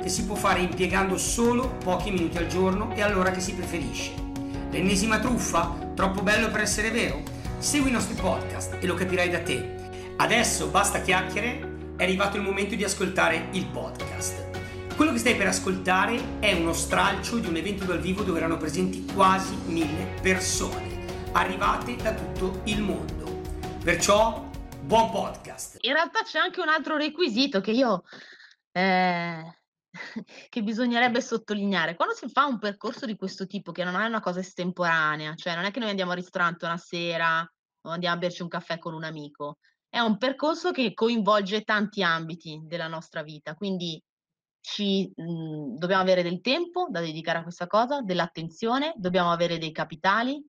che si può fare impiegando solo pochi minuti al giorno e all'ora che si preferisce. L'ennesima truffa? Troppo bello per essere vero? Segui i nostri podcast e lo capirai da te. Adesso basta chiacchiere, è arrivato il momento di ascoltare il podcast. Quello che stai per ascoltare è uno stralcio di un evento dal vivo dove erano presenti quasi mille persone, arrivate da tutto il mondo. Perciò, buon podcast! In realtà c'è anche un altro requisito che io eh, che bisognerebbe sottolineare. Quando si fa un percorso di questo tipo, che non è una cosa estemporanea, cioè non è che noi andiamo al ristorante una sera o andiamo a berci un caffè con un amico, è un percorso che coinvolge tanti ambiti della nostra vita, quindi ci, mh, dobbiamo avere del tempo da dedicare a questa cosa, dell'attenzione, dobbiamo avere dei capitali,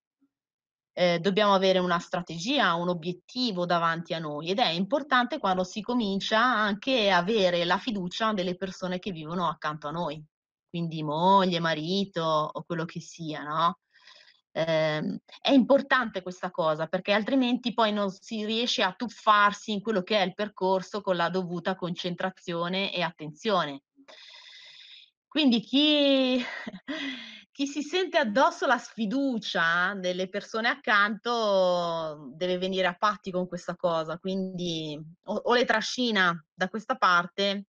eh, dobbiamo avere una strategia, un obiettivo davanti a noi ed è importante quando si comincia anche avere la fiducia delle persone che vivono accanto a noi, quindi moglie, marito o quello che sia, no? Eh, è importante questa cosa perché altrimenti poi non si riesce a tuffarsi in quello che è il percorso con la dovuta concentrazione e attenzione. Quindi chi chi si sente addosso la sfiducia delle persone accanto deve venire a patti con questa cosa, quindi o, o le trascina da questa parte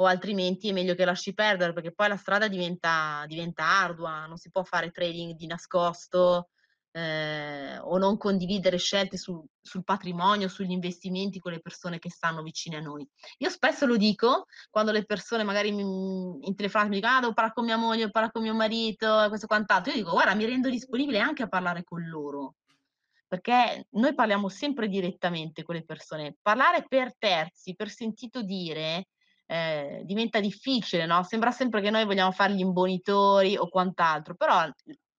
o altrimenti è meglio che lasci perdere perché poi la strada diventa, diventa ardua, non si può fare trading di nascosto, eh, o non condividere scelte su, sul patrimonio, sugli investimenti con le persone che stanno vicine a noi. Io spesso lo dico quando le persone magari mi, in telefonata mi dicono ah devo parlare con mia moglie, devo parlare con mio marito, questo quant'altro, io dico guarda mi rendo disponibile anche a parlare con loro, perché noi parliamo sempre direttamente con le persone. Parlare per terzi, per sentito dire, eh, diventa difficile, no? Sembra sempre che noi vogliamo fare gli imbonitori o quant'altro, però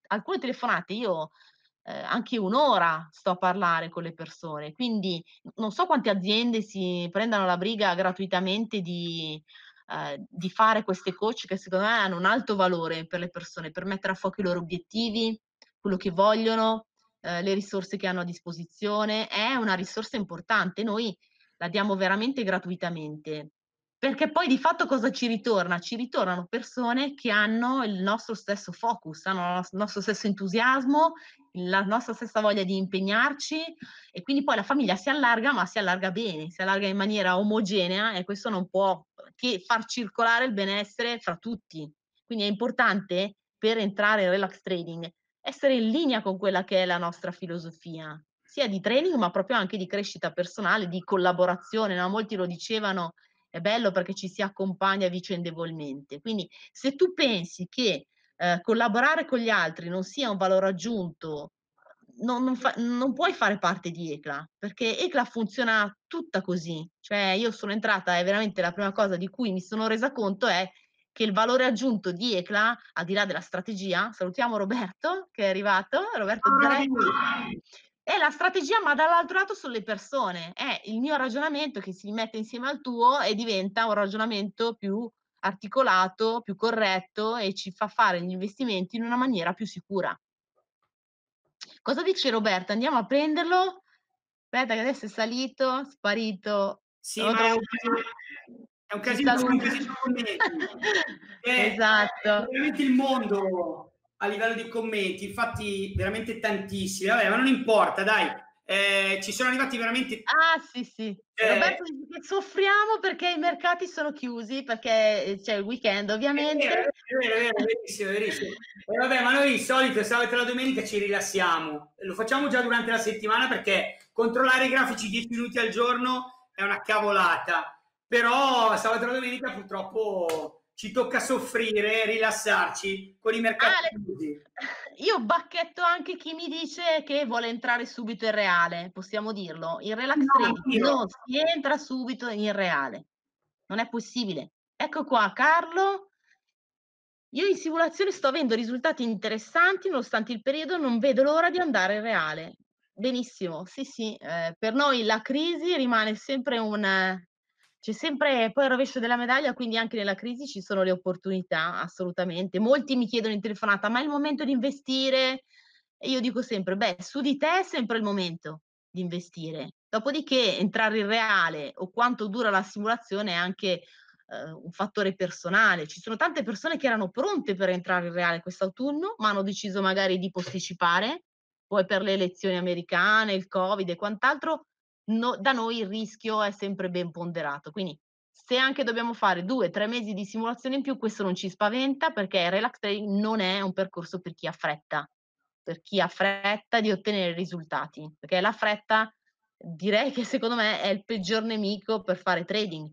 alcune telefonate io eh, anche un'ora sto a parlare con le persone. Quindi non so quante aziende si prendano la briga gratuitamente di, eh, di fare queste coach che secondo me hanno un alto valore per le persone, per mettere a fuoco i loro obiettivi, quello che vogliono, eh, le risorse che hanno a disposizione. È una risorsa importante, noi la diamo veramente gratuitamente. Perché poi di fatto cosa ci ritorna? Ci ritornano persone che hanno il nostro stesso focus, hanno il nostro stesso entusiasmo, la nostra stessa voglia di impegnarci e quindi poi la famiglia si allarga, ma si allarga bene, si allarga in maniera omogenea e questo non può che far circolare il benessere fra tutti. Quindi è importante per entrare in relax trading essere in linea con quella che è la nostra filosofia, sia di training ma proprio anche di crescita personale, di collaborazione. No? Molti lo dicevano è bello perché ci si accompagna vicendevolmente. Quindi se tu pensi che eh, collaborare con gli altri non sia un valore aggiunto, non, non, fa, non, puoi fare parte di ECLA, perché ECLA funziona tutta così. Cioè io sono entrata e veramente la prima cosa di cui mi sono resa conto è che il valore aggiunto di ECLA, al di là della strategia, salutiamo Roberto che è arrivato, Roberto Zaretti, è la strategia, ma dall'altro lato sono le persone. È il mio ragionamento che si mette insieme al tuo e diventa un ragionamento più articolato, più corretto e ci fa fare gli investimenti in una maniera più sicura. Cosa dice Roberto? Andiamo a prenderlo? Aspetta che adesso è salito, sparito. Sì, ma è un casino, è un casino, è un casino esatto. È veramente il mondo a livello di commenti, infatti veramente tantissimi, vabbè, ma non importa, dai. Eh, ci sono arrivati veramente. Ah, sì, sì. Eh, Roberto soffriamo perché i mercati sono chiusi, perché eh, c'è il weekend, ovviamente. È vero, è vero, è vero verissimo, verissimo. E vabbè, ma noi di solito sabato e la domenica ci rilassiamo. Lo facciamo già durante la settimana perché controllare i grafici 10 minuti al giorno è una cavolata. Però sabato e la domenica purtroppo ci tocca soffrire, rilassarci con i mercati Ale, Io bacchetto anche chi mi dice che vuole entrare subito in reale, possiamo dirlo. In relax no, non si entra subito in reale. Non è possibile. Ecco qua Carlo Io in simulazione sto avendo risultati interessanti nonostante il periodo, non vedo l'ora di andare in reale. Benissimo, sì, sì, ehm, per noi la crisi rimane sempre un c'è sempre poi il rovescio della medaglia, quindi anche nella crisi ci sono le opportunità, assolutamente. Molti mi chiedono in telefonata: "Ma è il momento di investire?" E io dico sempre: "Beh, su di te è sempre il momento di investire. Dopodiché entrare in reale o quanto dura la simulazione è anche, uhm, un fattore personale. Ci sono tante persone che erano pronte per entrare in reale quest'autunno, ma hanno deciso magari di posticipare, poi per le elezioni americane, il Covid e quant'altro, no da noi il rischio è sempre ben ponderato. Quindi se anche dobbiamo fare 2, 3 mesi di simulazione in più, questo non ci spaventa perché il relax trading non è un percorso per chi ha fretta, per chi ha fretta di ottenere risultati, perché la fretta direi che secondo me è il peggior nemico per fare trading.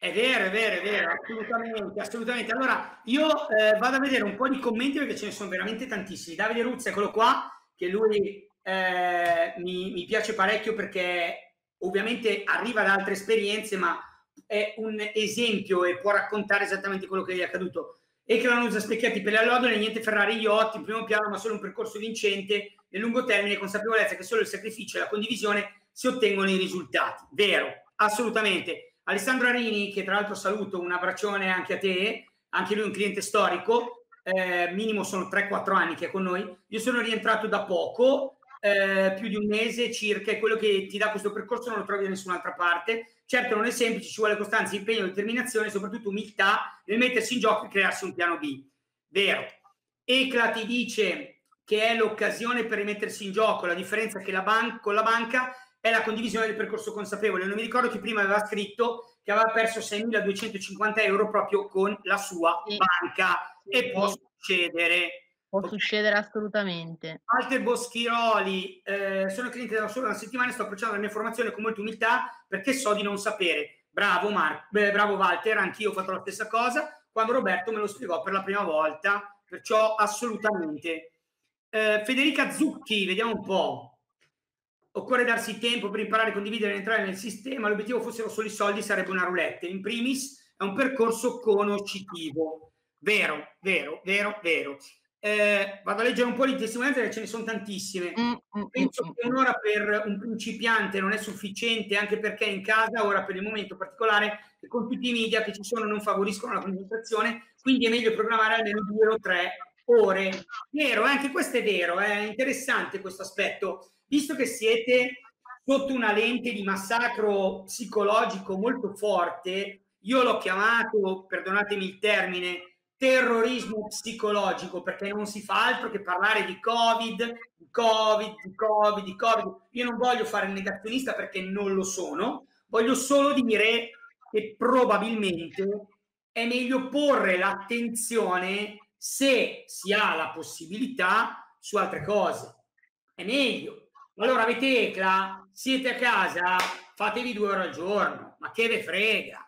È vero, è vero, è vero, assolutamente, assolutamente. Allora, io eh, vado a vedere un po' di commenti perché ce ne sono veramente tantissimi. Davide Ruzza, eccolo qua, che lui eh, mi, mi, piace parecchio perché ovviamente arriva da altre esperienze, ma è un esempio e può raccontare esattamente quello che gli è accaduto. E che non usa specchiati per le allodole, niente Ferrari yacht in primo piano, ma solo un percorso vincente nel lungo termine, consapevolezza che solo il sacrificio e la condivisione si ottengono i risultati. Vero, assolutamente. Alessandro Arini, che tra l'altro saluto, un abbraccione anche a te, anche lui un cliente storico, eh, minimo sono 3-4 anni che è con noi. Io sono rientrato da poco, eh, più di un mese circa, e quello che ti dà questo percorso non lo trovi da nessun'altra parte. Certo non è semplice, ci vuole costanza, impegno, determinazione e soprattutto umiltà nel mettersi in gioco e crearsi un piano B. Vero. Ecla ti dice che è l'occasione per rimettersi in gioco, la differenza che la ban- con la banca è la condivisione del percorso consapevole. Non mi ricordo chi prima aveva scritto che aveva perso 6.250 euro proprio con la sua sì. banca e sì. può succedere. Può succedere assolutamente. Walter Boschiroli, eh, sono cliente da solo una settimana e sto approcciando la mia formazione con molta umiltà perché so di non sapere. Bravo, Mar- beh, bravo Walter, anch'io ho fatto la stessa cosa quando Roberto me lo spiegò per la prima volta, perciò assolutamente. Eh, Federica Zucchi, vediamo un po'. Occorre darsi tempo per imparare a condividere e entrare nel sistema. L'obiettivo fossero solo i soldi, sarebbe una roulette. In primis è un percorso conoscitivo. Vero, vero, vero, vero. Eh, vado a leggere un po' di testimonianze perché ce ne sono tantissime. Mm, mm, Penso mm, che un'ora per un principiante non è sufficiente, anche perché in casa, ora per il momento particolare, con tutti i media che ci sono non favoriscono la concentrazione, quindi è meglio programmare almeno due o tre ore. Vero, eh, anche questo è vero, è interessante questo aspetto visto che siete sotto una lente di massacro psicologico molto forte, io l'ho chiamato, perdonatemi il termine, terrorismo psicologico, perché non si fa altro che parlare di Covid, di Covid, di Covid, di Covid. Io non voglio fare il negazionista perché non lo sono, voglio solo dire che probabilmente è meglio porre l'attenzione se si ha la possibilità su altre cose. È meglio allora avete ECLA, siete a casa, fatevi due ore al giorno, ma che ve frega?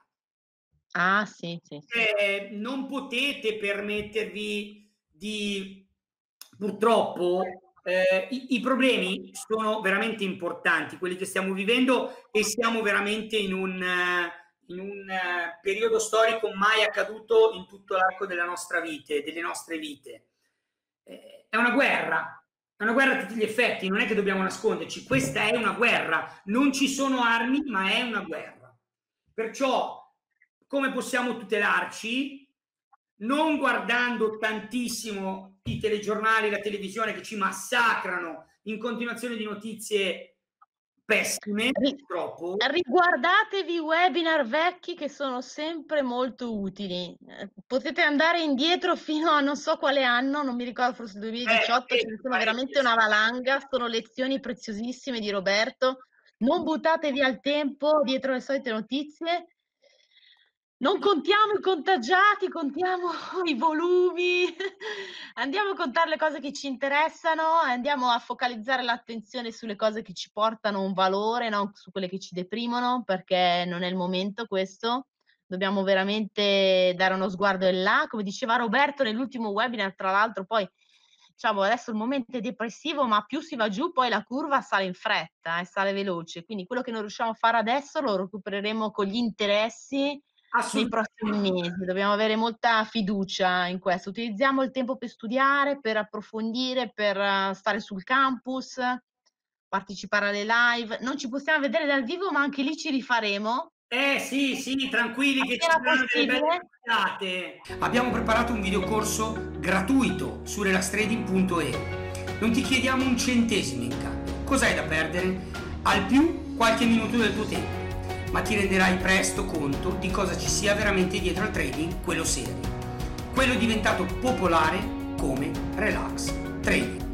Ah, sì, sì. Eh, non potete permettervi di, purtroppo, eh, i, i, problemi sono veramente importanti, quelli che stiamo vivendo e siamo veramente in un, in un uh, periodo storico mai accaduto in tutto l'arco della nostra vita, delle nostre vite. Eh, è una guerra, è una guerra a tutti gli effetti, non è che dobbiamo nasconderci, questa è una guerra, non ci sono armi, ma è una guerra. Perciò come possiamo tutelarci? Non guardando tantissimo i telegiornali, la televisione che ci massacrano in continuazione di notizie pessime, purtroppo. Riguardatevi i webinar vecchi che sono sempre molto utili. Potete andare indietro fino a non so quale anno, non mi ricordo, forse 2018, eh, ce ne sono veramente una valanga, sono lezioni preziosissime di Roberto. Non buttatevi al tempo dietro le solite notizie non contiamo i contagiati, contiamo i volumi, andiamo a contare le cose che ci interessano andiamo a focalizzare l'attenzione sulle cose che ci portano un valore, non su quelle che ci deprimono, perché non è il momento questo. Dobbiamo veramente dare uno sguardo in là, come diceva Roberto nell'ultimo webinar, tra l'altro poi diciamo adesso il momento è depressivo, ma più si va giù, poi la curva sale in fretta e eh, sale veloce. Quindi quello che non riusciamo a fare adesso lo recupereremo con gli interessi nei prossimi mesi. Dobbiamo avere molta fiducia in questo. Utilizziamo il tempo per studiare, per approfondire, per eh, stare sul campus, partecipare alle live. Non ci possiamo vedere dal vivo, ma anche lì ci rifaremo. Eh sì, sì, tranquilli che ci saranno delle belle Abbiamo preparato un videocorso gratuito su relastrading.e. Non ti chiediamo un centesimo in cambio. Cos'hai da perdere? Al più qualche minuto del tuo tempo ma ti renderai presto conto di cosa ci sia veramente dietro al trading, quello serio. Quello diventato popolare come relax trading.